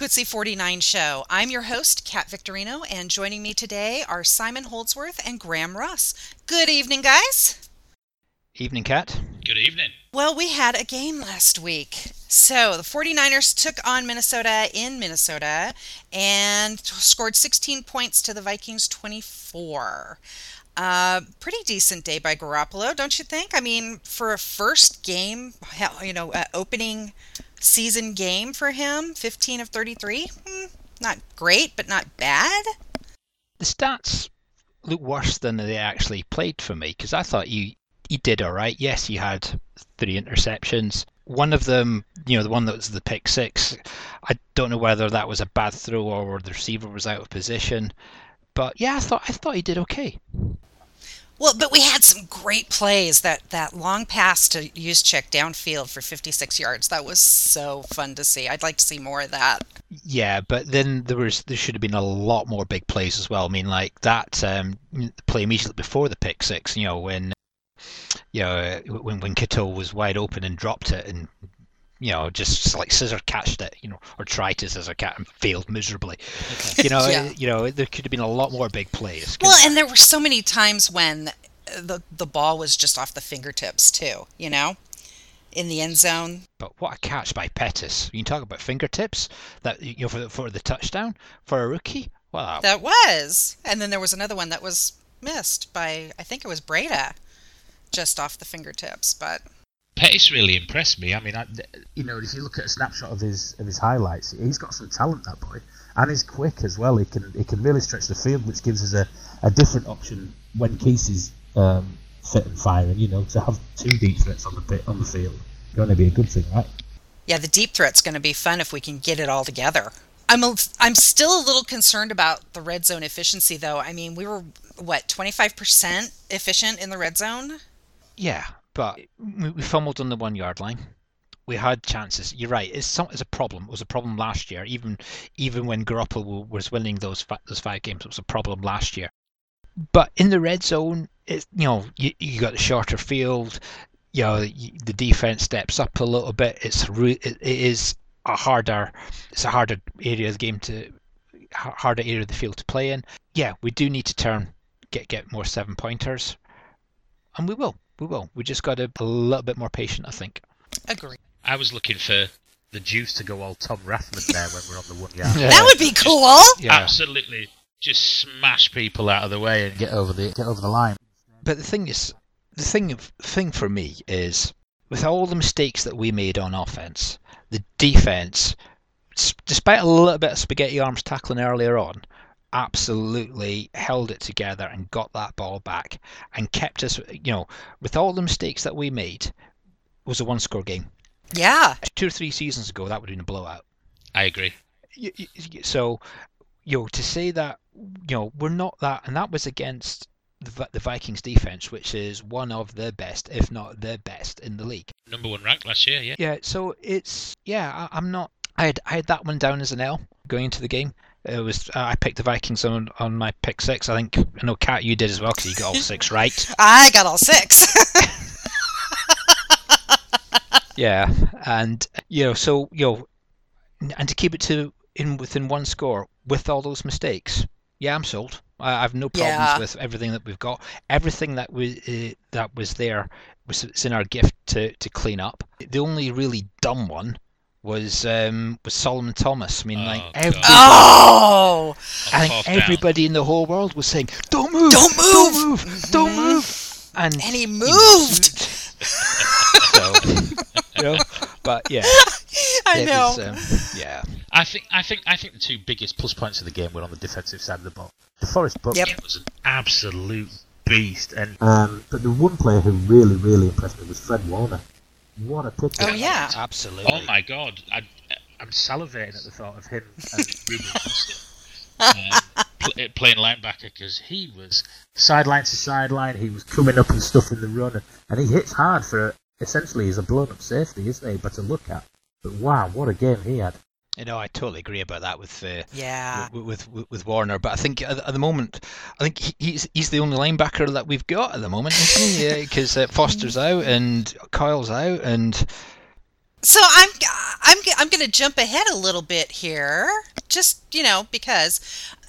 Welcome Frequency 49 show. I'm your host, Kat Victorino, and joining me today are Simon Holdsworth and Graham Russ. Good evening, guys. Evening, Kat. Good evening. Well, we had a game last week. So the 49ers took on Minnesota in Minnesota and scored 16 points to the Vikings 24. Uh, pretty decent day by Garoppolo, don't you think? I mean, for a first game, you know, uh, opening season game for him 15 of 33. Hmm, not great, but not bad. The stats look worse than they actually played for me because I thought you he did all right. Yes, he had three interceptions. One of them, you know, the one that was the pick six, I don't know whether that was a bad throw or the receiver was out of position. But yeah, I thought I thought he did okay. Well, but we had some great plays. That that long pass to Juszczyk downfield for 56 yards. That was so fun to see. I'd like to see more of that. Yeah, but then there was there should have been a lot more big plays as well. I mean, like that um, play immediately before the pick six. You know, when you know when when Kittle was wide open and dropped it, and you know, just like scissor catched it, you know, or tried to scissor catch and failed miserably. you know, yeah. you know, there could have been a lot more big plays. Well, and there were so many times when the the ball was just off the fingertips too. You know, in the end zone. But what a catch by Pettis! You can talk about fingertips. That you know for the, for the touchdown for a rookie. Wow. That was, and then there was another one that was missed by I think it was Breida, just off the fingertips, but. Pettis really impressed me. I mean, I, you know, if you look at a snapshot of his of his highlights, he's got some talent that boy, and he's quick as well. He can he can really stretch the field, which gives us a, a different option when Kesey's um, fit and firing. You know, to have two deep threats on the bit on the field, going to be a good thing, right? Yeah, the deep threat's going to be fun if we can get it all together. I'm a, I'm still a little concerned about the red zone efficiency, though. I mean, we were what 25% efficient in the red zone. Yeah, but we fumbled on the one yard line. We had chances. You're right. It's some, it's a problem. It was a problem last year. Even even when Garoppolo was winning those those five games, it was a problem last year. But in the red zone, it's you know you, you got the shorter field. You know the defense steps up a little bit. It's re, it, it is a harder it's a harder area of the game to harder area of the field to play in. Yeah, we do need to turn get get more seven pointers, and we will we will. We just got to be a little bit more patient, I think. Agree. I was looking for the juice to go all Tom Rathman there when we're on the one yard. yeah. That would be cool. Yeah. Absolutely, just smash people out of the way and get over the get over the line. But the thing is, the thing thing for me is with all the mistakes that we made on offense, the defense, despite a little bit of spaghetti arms tackling earlier on, absolutely held it together and got that ball back and kept us, you know, with all the mistakes that we made, was a one score game. Yeah. Two or three seasons ago, that would have been a blowout. I agree. So, you know, to say that, you know, we're not that, and that was against the, the Vikings defense, which is one of the best, if not the best, in the league. Number one ranked last year, yeah. Yeah, so it's, yeah, I, I'm not, I had, I had that one down as an L going into the game. It was uh, I picked the Vikings on on my pick six. I think I know Kat you did as well because you got all six right. I got all six. yeah, and you know, so you know, and to keep it to in within one score with all those mistakes, yeah, I'm sold. I, have no problems yeah. with everything that we've got. Everything that was uh, that was there was it's in our gift to to clean up. The only really dumb one was um, was Solomon Thomas. I mean, oh, like everybody, oh, I think everybody down. in the whole world was saying, "Don't move, don't move, don't move, mm-hmm. don't move," and, and he moved. so, you know, but yeah, I know. Was, um, yeah, I think I think I think the two biggest plus points of the game were on the defensive side of the ball. DeForest Buck yep. was an absolute beast, and um, but the one player who really really impressed me was Fred Warner. What a picture! Oh yeah, absolutely. Oh my god, I, am salivating at the thought of him and Reuben um, pl- playing linebacker because he was sideline to sideline. He was coming up and stuffing the run, and he hits hard for essentially he's a blown up safety, isn't he? But to look at, but wow, what a game he had! You know, I totally agree about that with uh, yeah with, with, with Warner. But I think at, at, the moment, I think he's he's the only linebacker that we've got at the moment, isn't he? Because uh, Foster's out and Coyle's out, and So I'm I'm I'm going to jump ahead a little bit here, just you know because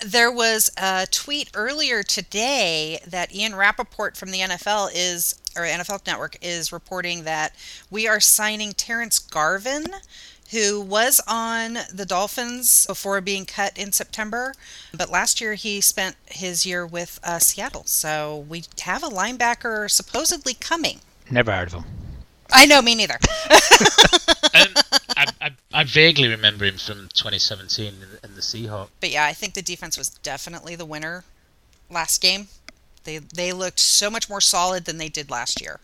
there was a tweet earlier today that Ian Rapoport from the NFL is or NFL Network is reporting that we are signing Terrence Garvin, who was on the Dolphins before being cut in September, but last year he spent his year with uh, Seattle. So we have a linebacker supposedly coming. Never heard of him. I know, me neither. um, I, I, I, vaguely remember him from 2017 in, in the Seahawks. But yeah, I think the defense was definitely the winner last game. They they looked so much more solid than they did last year.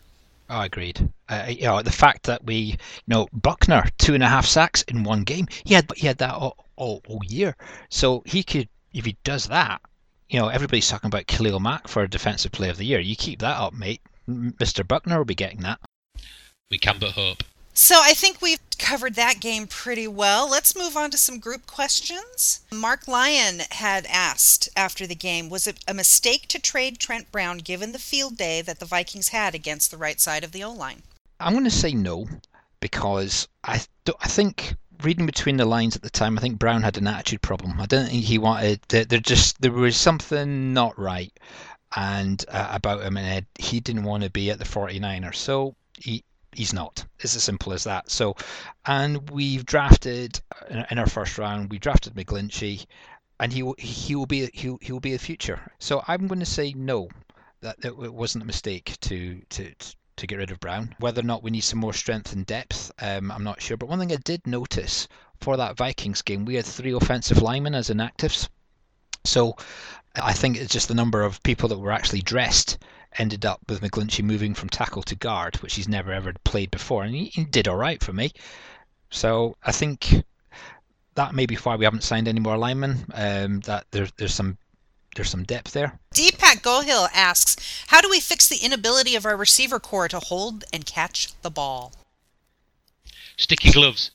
Oh, agreed. Uh, you know, the fact that we, you know, Buckner two and a half sacks in one game. He had he had that all, all, all year, so he could if he does that. You know, everybody's talking about Khalil Mack for a defensive player of the year. You keep that up, mate. Mr. Buckner will be getting that. We can but hope. So I think we've covered that game pretty well. Let's move on to some group questions. Marc Lyon had asked after the game Was it a mistake to trade Trent Brown given the field day that the Vikings had against the right side of the O line? I'm going to say no because I, I think reading between the lines at the time, I think Brown had an attitude problem. I don't think he wanted. There, just there was something not right, and uh, about him, and he didn't want to be at the 49ers. So he he's not. It's as simple as that. So, and we've drafted in our first round, we drafted McGlinchey, and he will he will be he he will be a future. So I'm going to say no, that, that it wasn't a mistake to to. to get rid of Brown. Whether or not we need some more strength and depth, um, I'm not sure. But one thing I did notice for that Vikings game, we had three offensive linemen as inactives. So I think it's just the number of people that were actually dressed ended up with McGlinchey moving from tackle to guard, which he's never ever played before, and he, he did all right for me. So I think that may be why we haven't signed any more linemen. Um, that there's there's some there's some depth there. Deepak Gohill asks, "How do we fix the inability of our receiver core to hold and catch the ball?" Sticky gloves.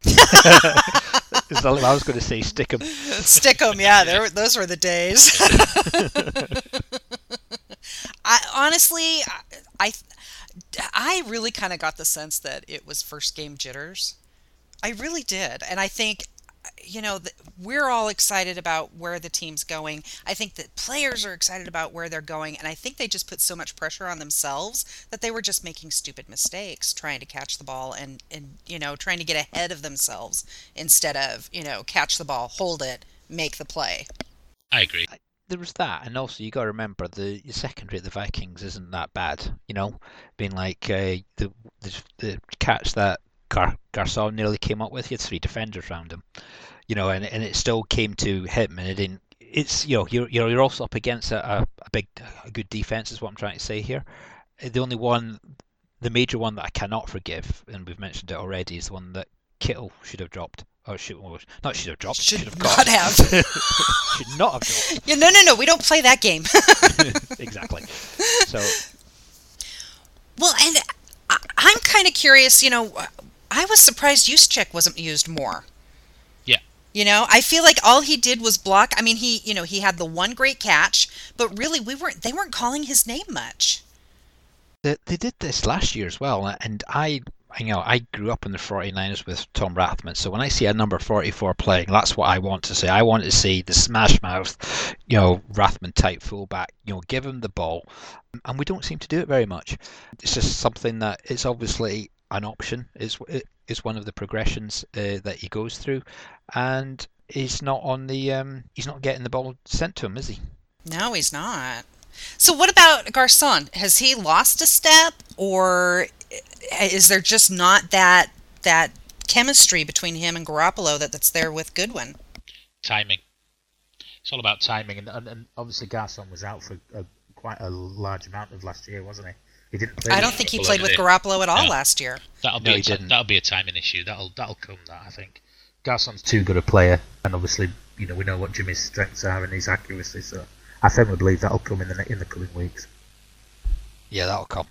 I was going to say stick them. Stick them, yeah. those were the days. I honestly, I, I really kind of got the sense that it was first game jitters. I really did, and I think, you know, we're all excited about where the team's going. I think that players are excited about where they're going, and I think they just put so much pressure on themselves that they were just making stupid mistakes trying to catch the ball and and you know trying to get ahead of themselves instead of you know catch the ball, hold it, make the play. I agree there was that, and also you got to remember the, secondary at the Vikings isn't that bad. You know, being like uh, the, the the catch that Gar- Garcon nearly came up with, he had three defenders around him. You know, and and it still came to him, and it didn't. It's you know you're you're, you're also up against a, a big a good defense is what I'm trying to say here. The only one, the major one that I cannot forgive, and we've mentioned it already, is the one that Kittle should have dropped. Oh, should well, not should have dropped. Should, should have not got. have. should not have dropped. Yeah, no, no, no. We don't play that game. exactly. So. Well, and I, I'm kind of curious. You know, I was surprised Juszczyk wasn't used more. Yeah. You know, I feel like all he did was block. I mean, he, you know, he had the one great catch, but really, we weren't. They weren't calling his name much. They, they did this last year as well, and I you know, I grew up in the 49ers with Tom Rathman. So when I see a number 44 playing, that's what I want to see. I want to see the smash mouth, you know, Rathman type fullback, you know, give him the ball. And we don't seem to do it very much. It's just something that it's obviously an option, is is one of the progressions uh, that he goes through. And he's not on the, um, he's not getting the ball sent to him, is he? No, he's not. So what about Garcon? Has he lost a step or is there just not that that chemistry between him and Garoppolo that, that's there with Goodwin? Timing. It's all about timing, and, and, and obviously Garcon was out for a, quite a large amount of last year, wasn't he? He didn't. I don't think he played with Garoppolo at all no. last year. That'll be no, a t- that'll be a timing issue. That'll that'll come. That I think. Garcon's too good a player, and obviously, you know, we know what Jimmy's strengths are and his accuracy. So I firmly believe that'll come in the in the coming weeks. Yeah, that'll come.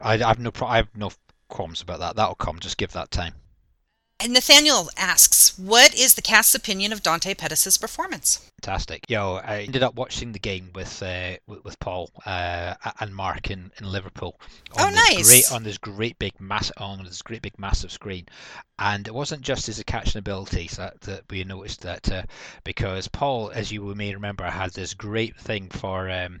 I, I have no I have no qualms about that. That'll come. Just give that time. And Nathaniel asks, "What is the cast's opinion of Dante Pettis' performance?" Fantastic. Yo, I ended up watching the game with uh, with, with Paul uh, and Mark in, in Liverpool. Oh, on this nice. Great on this great big mass on this great big massive screen, and it wasn't just his catching abilities that, that we noticed that uh, because Paul, as you may remember, had this great thing for. Um,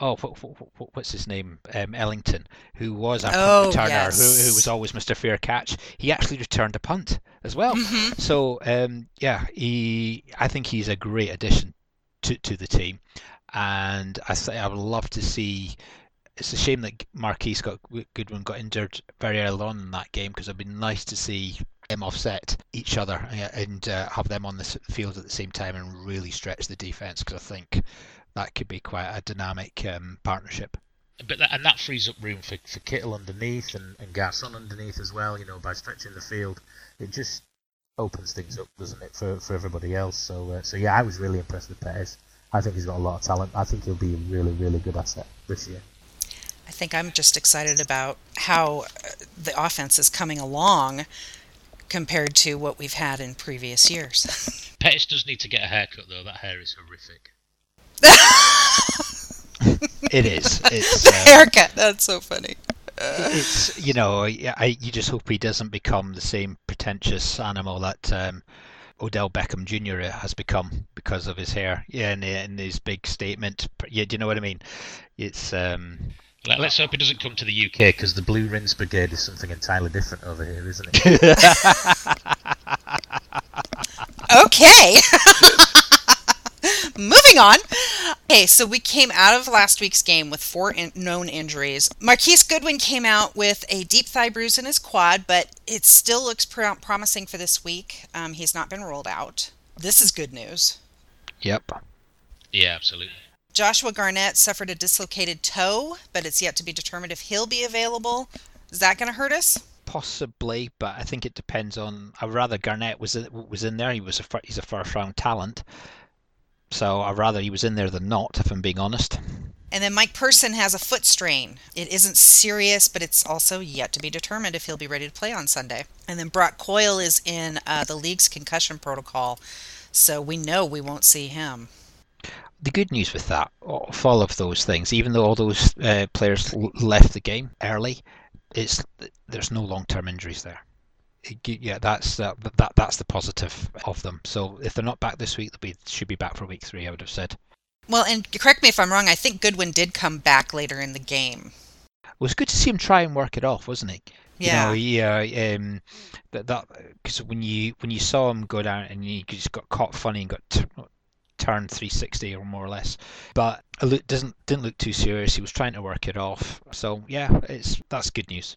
Oh, what, what, what, what's his name? Um, Ellington, who was a Oh, punt returner, yes. who, who was always Mr. Fair Catch. He actually returned a punt as well. Mhm. So um, yeah, he I think he's a great addition to, to the team, and I say I would love to see. It's a shame that Marquise got Goodwin got injured very early on in that game because it'd be nice to see them offset each other and uh, have them on the field at the same time and really stretch the defense because I think that could be quite a dynamic um, partnership. But that, and that frees up room for, for Kittle underneath and, and Garcon underneath as well. You know, by stretching the field, it just opens things up, doesn't it, for, for everybody else? So uh, so yeah, I was really impressed with Pettis. I think he's got a lot of talent. I think he'll be a really really good asset this year. I think I'm just excited about how uh, the offense is coming along compared to what we've had in previous years. Pettis does need to get a haircut though. That hair is horrific. It is. It's. the um, haircut. That's so funny. it's you know I, I you just hope he doesn't become the same pretentious animal that um, Odell Beckham Jr. has become because of his hair. Yeah, and, and his big statement. Yeah, do you know what I mean? It's um, Let, us hope he doesn't come to the UK because the Blue Rinse Brigade is something entirely different over here, isn't it? Okay. Moving on. Okay, so we came out of last week's game with four in- known injuries. Marquise Goodwin came out with a deep thigh bruise in his quad, but it still looks pr- promising for this week. Um, he's not been ruled out. This is good news. yep. yeah, absolutely. Joshua Garnett suffered a dislocated toe, but it's yet to be determined if he'll be available. Is that going to hurt us? Possibly, but I think it depends on. I'd rather Garnett was in, was in there. He was a he's a first round talent, so I'd rather he was in there than not. If I'm being honest. And then Mike Person has a foot strain. It isn't serious, but it's also yet to be determined if he'll be ready to play on Sunday. And then Brock Coyle is in uh, the league's concussion protocol, so we know we won't see him. the good news with that, of all of those things, even though all those uh, players l- left the game early, it's there's no long-term injuries there. Yeah, that's uh, that that's the positive of them. So if they're not back this week, they'll be should be back for week three. I would have said. Well, and correct me if I'm wrong, I think Goodwin did come back later in the game. It was good to see him try and work it off, wasn't it? Yeah. You know, he, uh, um, that that because when you when you saw him go down and he just got caught funny and got t- turned 360 or more or less, but it look, doesn't didn't look too serious. He was trying to work it off. So yeah, it's that's good news.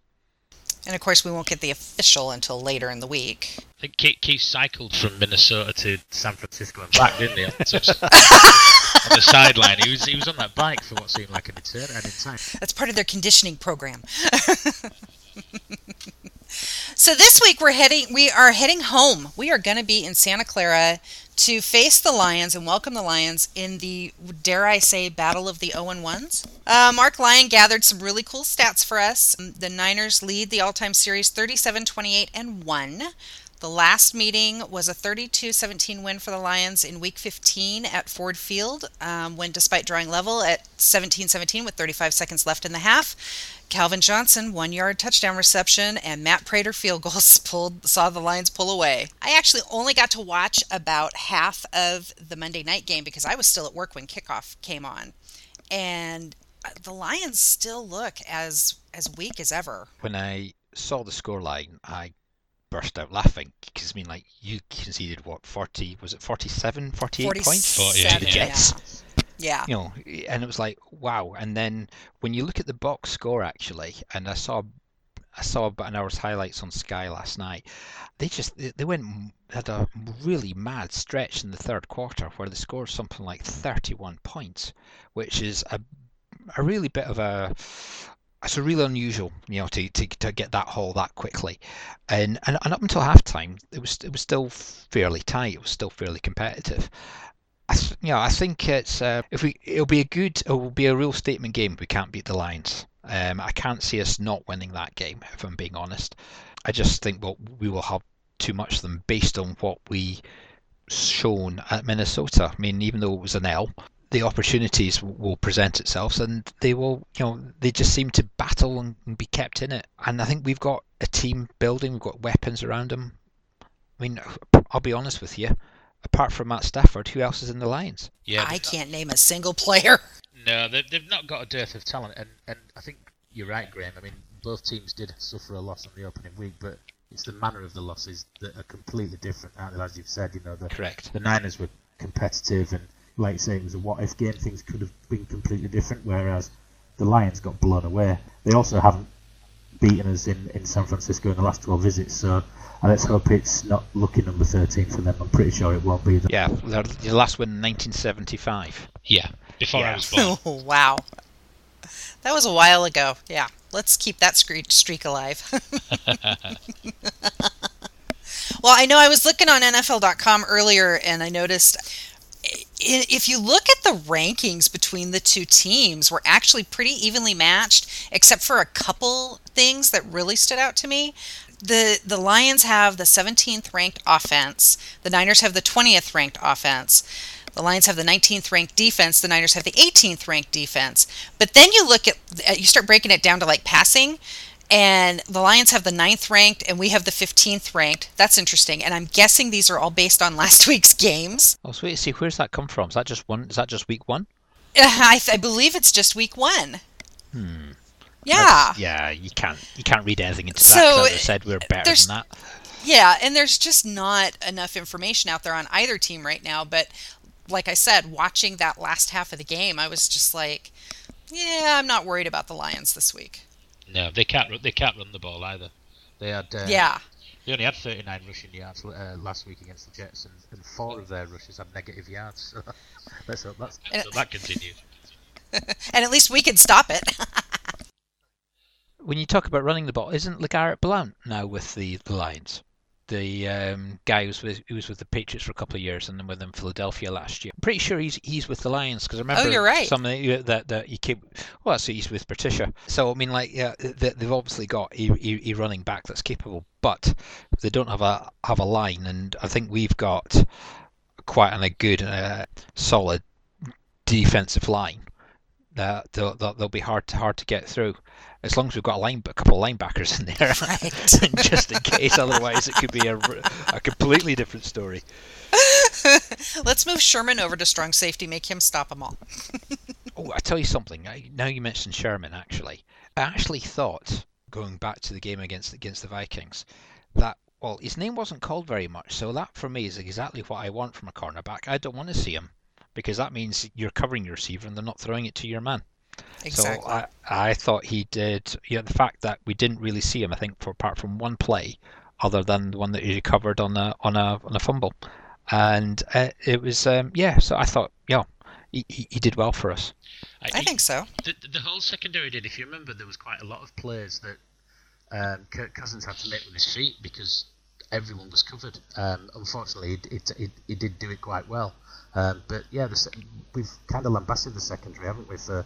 And of course, we won't get the official until later in the week. I think Keith, Keith cycled from Minnesota to San Francisco and back, didn't he? On the sideline, he was he was on that bike for what seemed like. An eternity. That's part of their conditioning program. so this week we're heading we are heading home. We are going to be in Santa Clara to face the Lions and welcome the Lions in the dare I say battle of the 0 and 1s. Uh, Marc Lyon gathered some really cool stats for us. The Niners lead the all-time series 37-28 and 1. The last meeting was a 32 17 win for the Lions in week 15 at Ford Field, um, when despite drawing level at 17 17 with 35 seconds left in the half, Calvin Johnson, one yard touchdown reception, and Matt Prater field goals pulled, saw the Lions pull away. I actually only got to watch about half of the Monday night game because I was still at work when kickoff came on. And uh, the Lions still look as as weak as ever. When I saw the scoreline, I burst out laughing because I mean, like you conceded what 40 was it 47, 48 points? 48, the yeah. Jets. Yeah. you know, and it was like wow. And then when you look at the box score actually, and I saw, I saw about an hour's highlights on Sky last night. They just they, they went had a really mad stretch in the third quarter where they scored something like 31 points, which is a a really bit of a it's really unusual, you know, to, to, to get that haul that quickly, and, and and up until halftime, it was it was still fairly tight. It was still fairly competitive. I, th- you know, I think it's uh, if we it'll be a good, it will be a real statement game. We can't beat the Lions. Um, I can't see us not winning that game. If I'm being honest, I just think well, we will have too much of them based on what we shown at Minnesota. I mean, even though it was an L, the opportunities will present itself and they will you know they just seem to battle and be kept in it. And i think we've got a team building we've got weapons around them i mean i'll be honest with you apart from matt stafford who else is in the lions yeah i can't name a single player. No they've they've not got a dearth of talent and, and i think you're right graham. I mean both teams did suffer a loss on the opening week but it's the manner of the losses that are completely different as you've said you know the, correct. the niners were competitive and like say it was a what if game, things could have been completely different. Whereas the Lions got blown away. They also haven't beaten us in, in San Francisco in the last 12 visits, so let's hope it's not lucky number 13 for them. I'm pretty sure it won't be. Them. Yeah, the last win in 1975. Yeah, before yeah. I was born. Oh, wow. That was a while ago. Yeah, let's keep that streak alive. well, I know I was looking on NFL.com earlier and I noticed if you look at the rankings between the two teams, we're actually pretty evenly matched, except for a couple things that really stood out to me. The the Lions have the 17th ranked offense. The Niners have the 20th ranked offense. The Lions have the 19th ranked defense. The Niners have the 18th ranked defense. But then you look at uh, you start breaking it down to like passing and the Lions have the ninth ranked, and we have the 15th ranked. That's interesting. And I'm guessing these are all based on last week's games. Oh, so wait, see, where's that come from? Is that just one? Is that just week one? I, I believe it's just week one. Hmm. Yeah. That's, yeah, you can't you can't read anything into so that. So said we're better than that. Yeah, and there's just not enough information out there on either team right now. But like I said, watching that last half of the game, I was just like, yeah, I'm not worried about the Lions this week. No, they can't. They can't run the ball either. They had. Uh, yeah. They only had 39 rushing yards uh, last week against the Jets, and, and, four of their rushes had negative yards. So let's hope that's, so that continues. and at least we can stop it. when you talk about running the ball, isn't LeGarrette Blount now with the, the Lions? The um, guy who was with who was with the Patriots for a couple of years and then with them Philadelphia last year. I'm pretty sure he's he's with the Lions because I remember oh, you're right. something that that he came. Well, so he's with Patricia. So I mean, like, yeah, they, have obviously got a, a, a, running back that's capable, but they don't have a have a line, and I think we've got quite an, a good, uh, solid defensive line. That they'll, they'll, they'll be hard to hard to get through as long as we've got a line, a couple of linebackers in there, right. just in case. Otherwise, it could be a, a completely different story. Let's move Sherman over to strong safety, make him stop them all. oh, I tell you something. I, now you mentioned Sherman. Actually, I actually thought going back to the game against against the Vikings that well, his name wasn't called very much, so that for me is exactly what I want from a cornerback. I don't want to see him because that means you're covering your receiver and they're not throwing it to your man. Exactly. So I, I thought he did. You know, the fact that we didn't really see him, I think, for apart from one play, other than the one that he recovered on a on a on a fumble, and uh, it was um, yeah. So I thought, yeah, he, he did well for us. I, I think so. The, the whole secondary did. If you remember, there was quite a lot of plays that um, Kirk Cousins had to make with his feet because everyone was covered. Um, unfortunately, it, it, it, it, did do it quite well. Um, but yeah, the, we've kind of lambasted the secondary, haven't we, for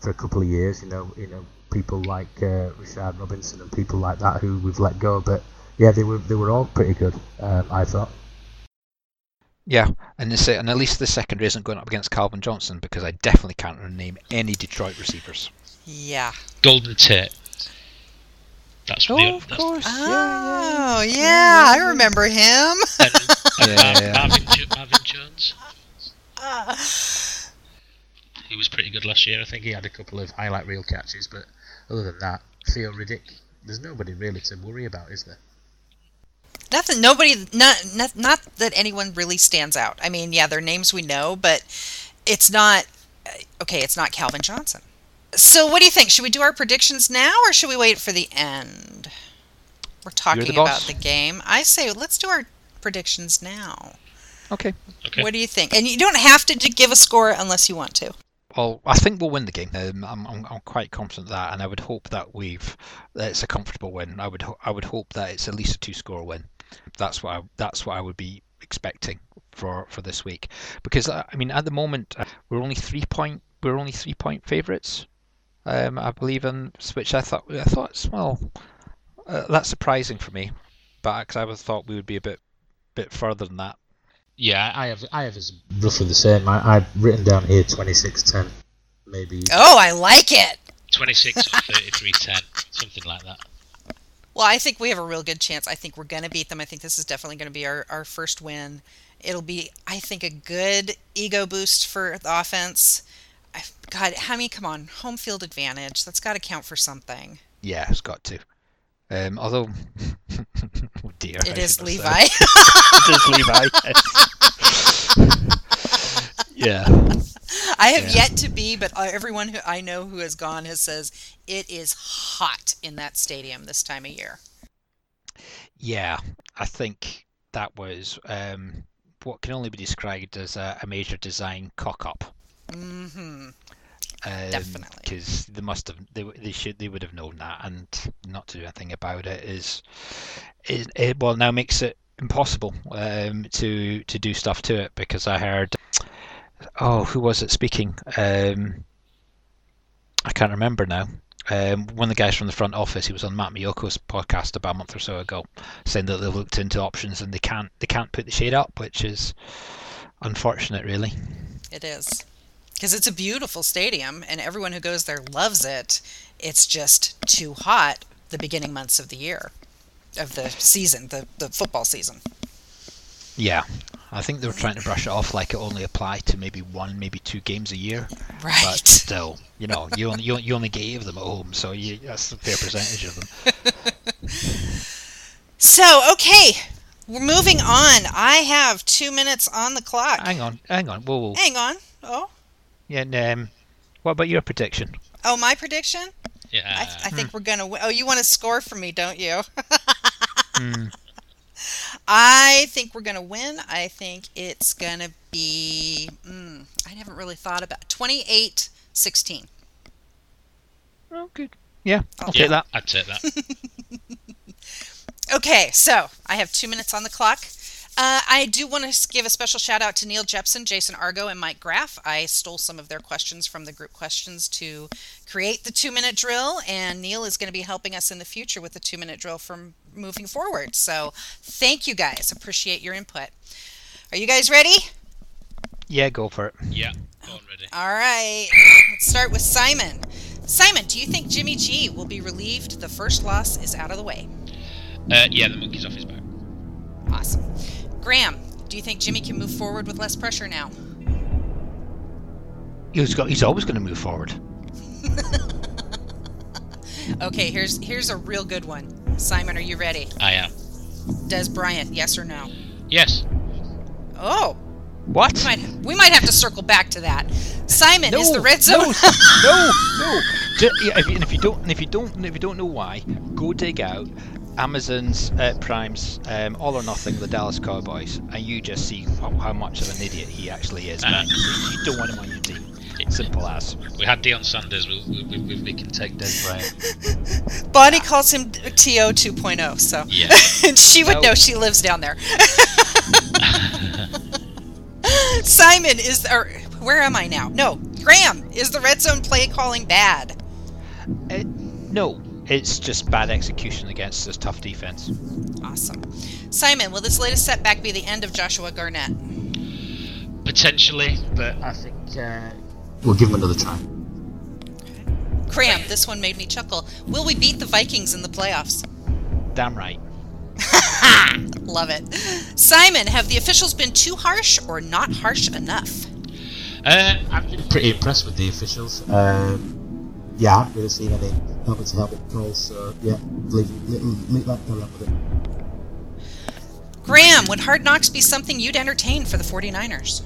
for a couple of years. You know, you know, people like uh, Rashard Robinson and people like that who we've let go. But yeah, they were they were all pretty good. Um, I thought. Yeah, and this, and at least the secondary isn't going up against Calvin Johnson because I definitely can't name any Detroit receivers. Yeah. Golden Tate. That's oh, the, of that's course. Oh, yeah, yeah, yeah. I remember him. And, and yeah, Marvin, Marvin Jones. Uh, he was pretty good last year. I think he had a couple of highlight reel catches, but other than that, Theo Riddick, there's nobody really to worry about, is there? Nothing. Nobody. Not, not. Not that anyone really stands out. I mean, yeah, their names we know, but it's not. Uh, okay, it's not Calvin Johnson. So, what do you think? Should we do our predictions now, or should we wait for the end? We're talking the about the game. I say let's do our predictions now. Okay. Okay. What do you think? And you don't have to give a score unless you want to. Well, I think we'll win the game. Um, I'm, I'm, I'm, quite confident that, and I would hope that we've that it's a comfortable win. I would I would hope that it's at least a two score win. That's what I, that's what I would be expecting for, for this week. Because uh, I mean, at the moment uh, we're only three point we're only three point favourites. Um, I believe in which I thought I thought well uh, that's surprising for me. but cause I would thought we would be a bit bit further than that. Yeah, I have I have as roughly the same. I, I've written down here twenty six ten, maybe. Oh, I like it. 26 or 33-10, something like that. Well, I think we have a real good chance. I think we're going to beat them. I think this is definitely going to be our, our first win. It'll be, I think, a good ego boost for the offense. I've, God, I mean, come on, home field advantage. That's got to count for something. Yeah, it's got to. Um, although, oh dear, It I is Levi. it is Levi. yeah. I have Yeah. yet to be, but uh, everyone who I know who has gone has says it is hot in that stadium this time of year. Yeah, I think that was um, what can only be described as a, a major design cock up. hmm Um, Definitely. because they must have they, they should they would have known that and not to do anything about it is is it well now makes it impossible um, to to do stuff to it because I heard oh who was it speaking um, I can't remember now um, one of the guys from the front office he was on Matt Maiocco's podcast about a month or so ago saying that they looked into options and they can't they can't put the shade up which is unfortunate really It is. Because it's a beautiful stadium and everyone who goes there loves it. It's just too hot the beginning months of the year, of the season, the, the football season. Yeah, I think they were trying to brush it off like it only applied to maybe one, maybe two games a year. But Right. still, you know, you only you, you only get eight of them at home, so you, that's a fair percentage of them. So, okay, we're moving on. I have two minutes on the clock. Hang on, hang on, whoa, whoa. Hang on. Oh, Yeah, and, um, what about your prediction? oh, my prediction? Yeah. I, I think we're gonna. Win. Oh, you want to score for me, don't you? Hmm. I think we're gonna win. I think it's gonna be. Mm, I haven't really thought about 28-16. Oh, good. Yeah, I'll yeah, take that. I'd take that. Okay, so I have two minutes on the clock. Uh, I do want to give a special shout out to Neil Jepson, Jason Argo, and Mike Graff. I stole some of their questions from the group questions to create the two minute drill, and Neil is going to be helping us in the future with the two minute drill from moving forward. So thank you guys. Appreciate your input. Are you guys ready? Yeah, go for it. Yeah, born ready. All right. Let's start with Simon. Simon, do you think Jimmy G will be relieved the first loss is out of the way? Uh, yeah, the monkey's off his back. Awesome. Graham, do you think Jimmy can move forward with less pressure now? He's got. He's always going to move forward. Okay, here's here's a real good one. Simon, are you ready? I am. Dez Bryant, yes or no? Yes. Oh, What? we might we might have to circle back to that. Simon, is the red zone? No, no, no. Ju- yeah, if you, and if you don't, and if you don't, if you don't know why, go dig out Amazon's uh, Prime's um, All or Nothing, the Dallas Cowboys, and you just see how, how much of an idiot he actually is. Man. you don't want him on your team. Simple as. We had Deion Sanders. We, we, we, we can take Dez Bryant. Bonnie calls him TO 2.0, so Yeah. and she would No. know she lives down there. Simon is or where am I now? No, Graham is the red zone play calling bad. Uh, no, it's just bad execution against this tough defense. Awesome. Simon, will this latest setback be the end of Joshua Garnett? Potentially, but I think uh, we'll give him another try. Graham, this one made me chuckle. Will we beat the Vikings in the playoffs? Damn right. Love it. Simon, have the officials been too harsh or not harsh enough? uh, I've been pretty impressed with the officials. Um, yeah, I haven't really seen any helmet to helmet calls, so yeah, leave, leave, leave that around with it. Graham, would Hard Knocks be something you'd entertain for the 49ers?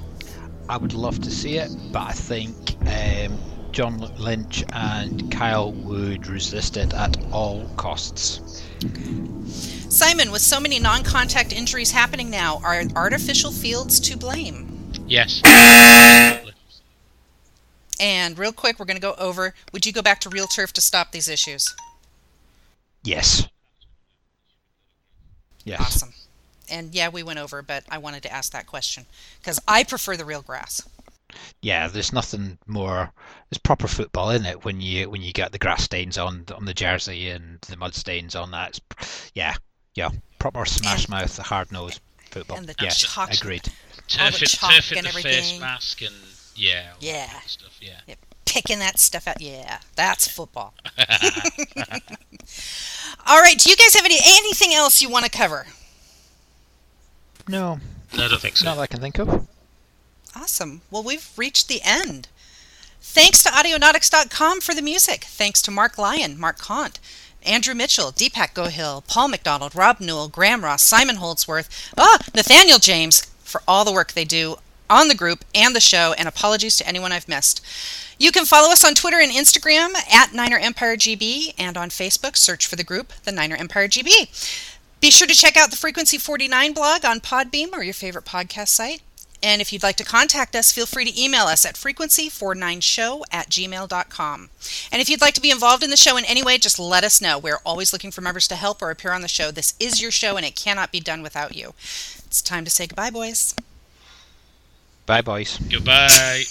I would love to see it, but I think um, John Lynch and Kyle would resist it at all costs. Simon, with so many non contact injuries happening now, are artificial fields to blame? yes. And real quick, we're going to go over would you go back to real turf to stop these issues? Yes. Yes. Awesome. And yeah, we went over, but I wanted to ask that question because I prefer the real grass. Yeah, there's nothing more. There's proper football in it when you when you get the grass stains on on the jersey and the mud stains on that. It's, yeah, yeah. proper smash mouth, hard nose football. And the yeah, chalk- agreed. All the Turf, chalk turf it and the face everything. mask and yeah, Yeah. stuff. Yeah. Picking that stuff out. Yeah, that's football. All right. Do you guys have any anything else you want to cover? No, No, I don't think so. not that I can think of. Awesome. Well, we've reached the end. Thanks to Audionautix.com for the music. Thanks to Marc Lyon, Mark Gaunt, Andrew Mitchell, Deepak Gohill, Paul McDonald, Rob Newell, Graham Ross, Simon Holdsworth, ah, Nathaniel James for all the work they do on the group and the show, and apologies to anyone I've missed. You can follow us on Twitter and Instagram at Niner Empire GB, and on Facebook, search for the group, the Niner Empire GB. Be sure to check out the Frequency 49 blog on Podbean or your favorite podcast site. And if you'd like to contact us, feel free to email us at frequency49show at gmail.com. And if you'd like to be involved in the show in any way, just let us know. We're always looking for members to help or appear on the show. This is your show, and it cannot be done without you. It's time to say goodbye, boys. Bye, boys. Goodbye.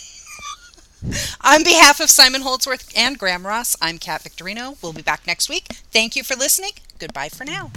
On behalf of Simon Holdsworth and Graham Ross, I'm Kat Victorino. We'll be back next week. Thank you for listening. Goodbye for now.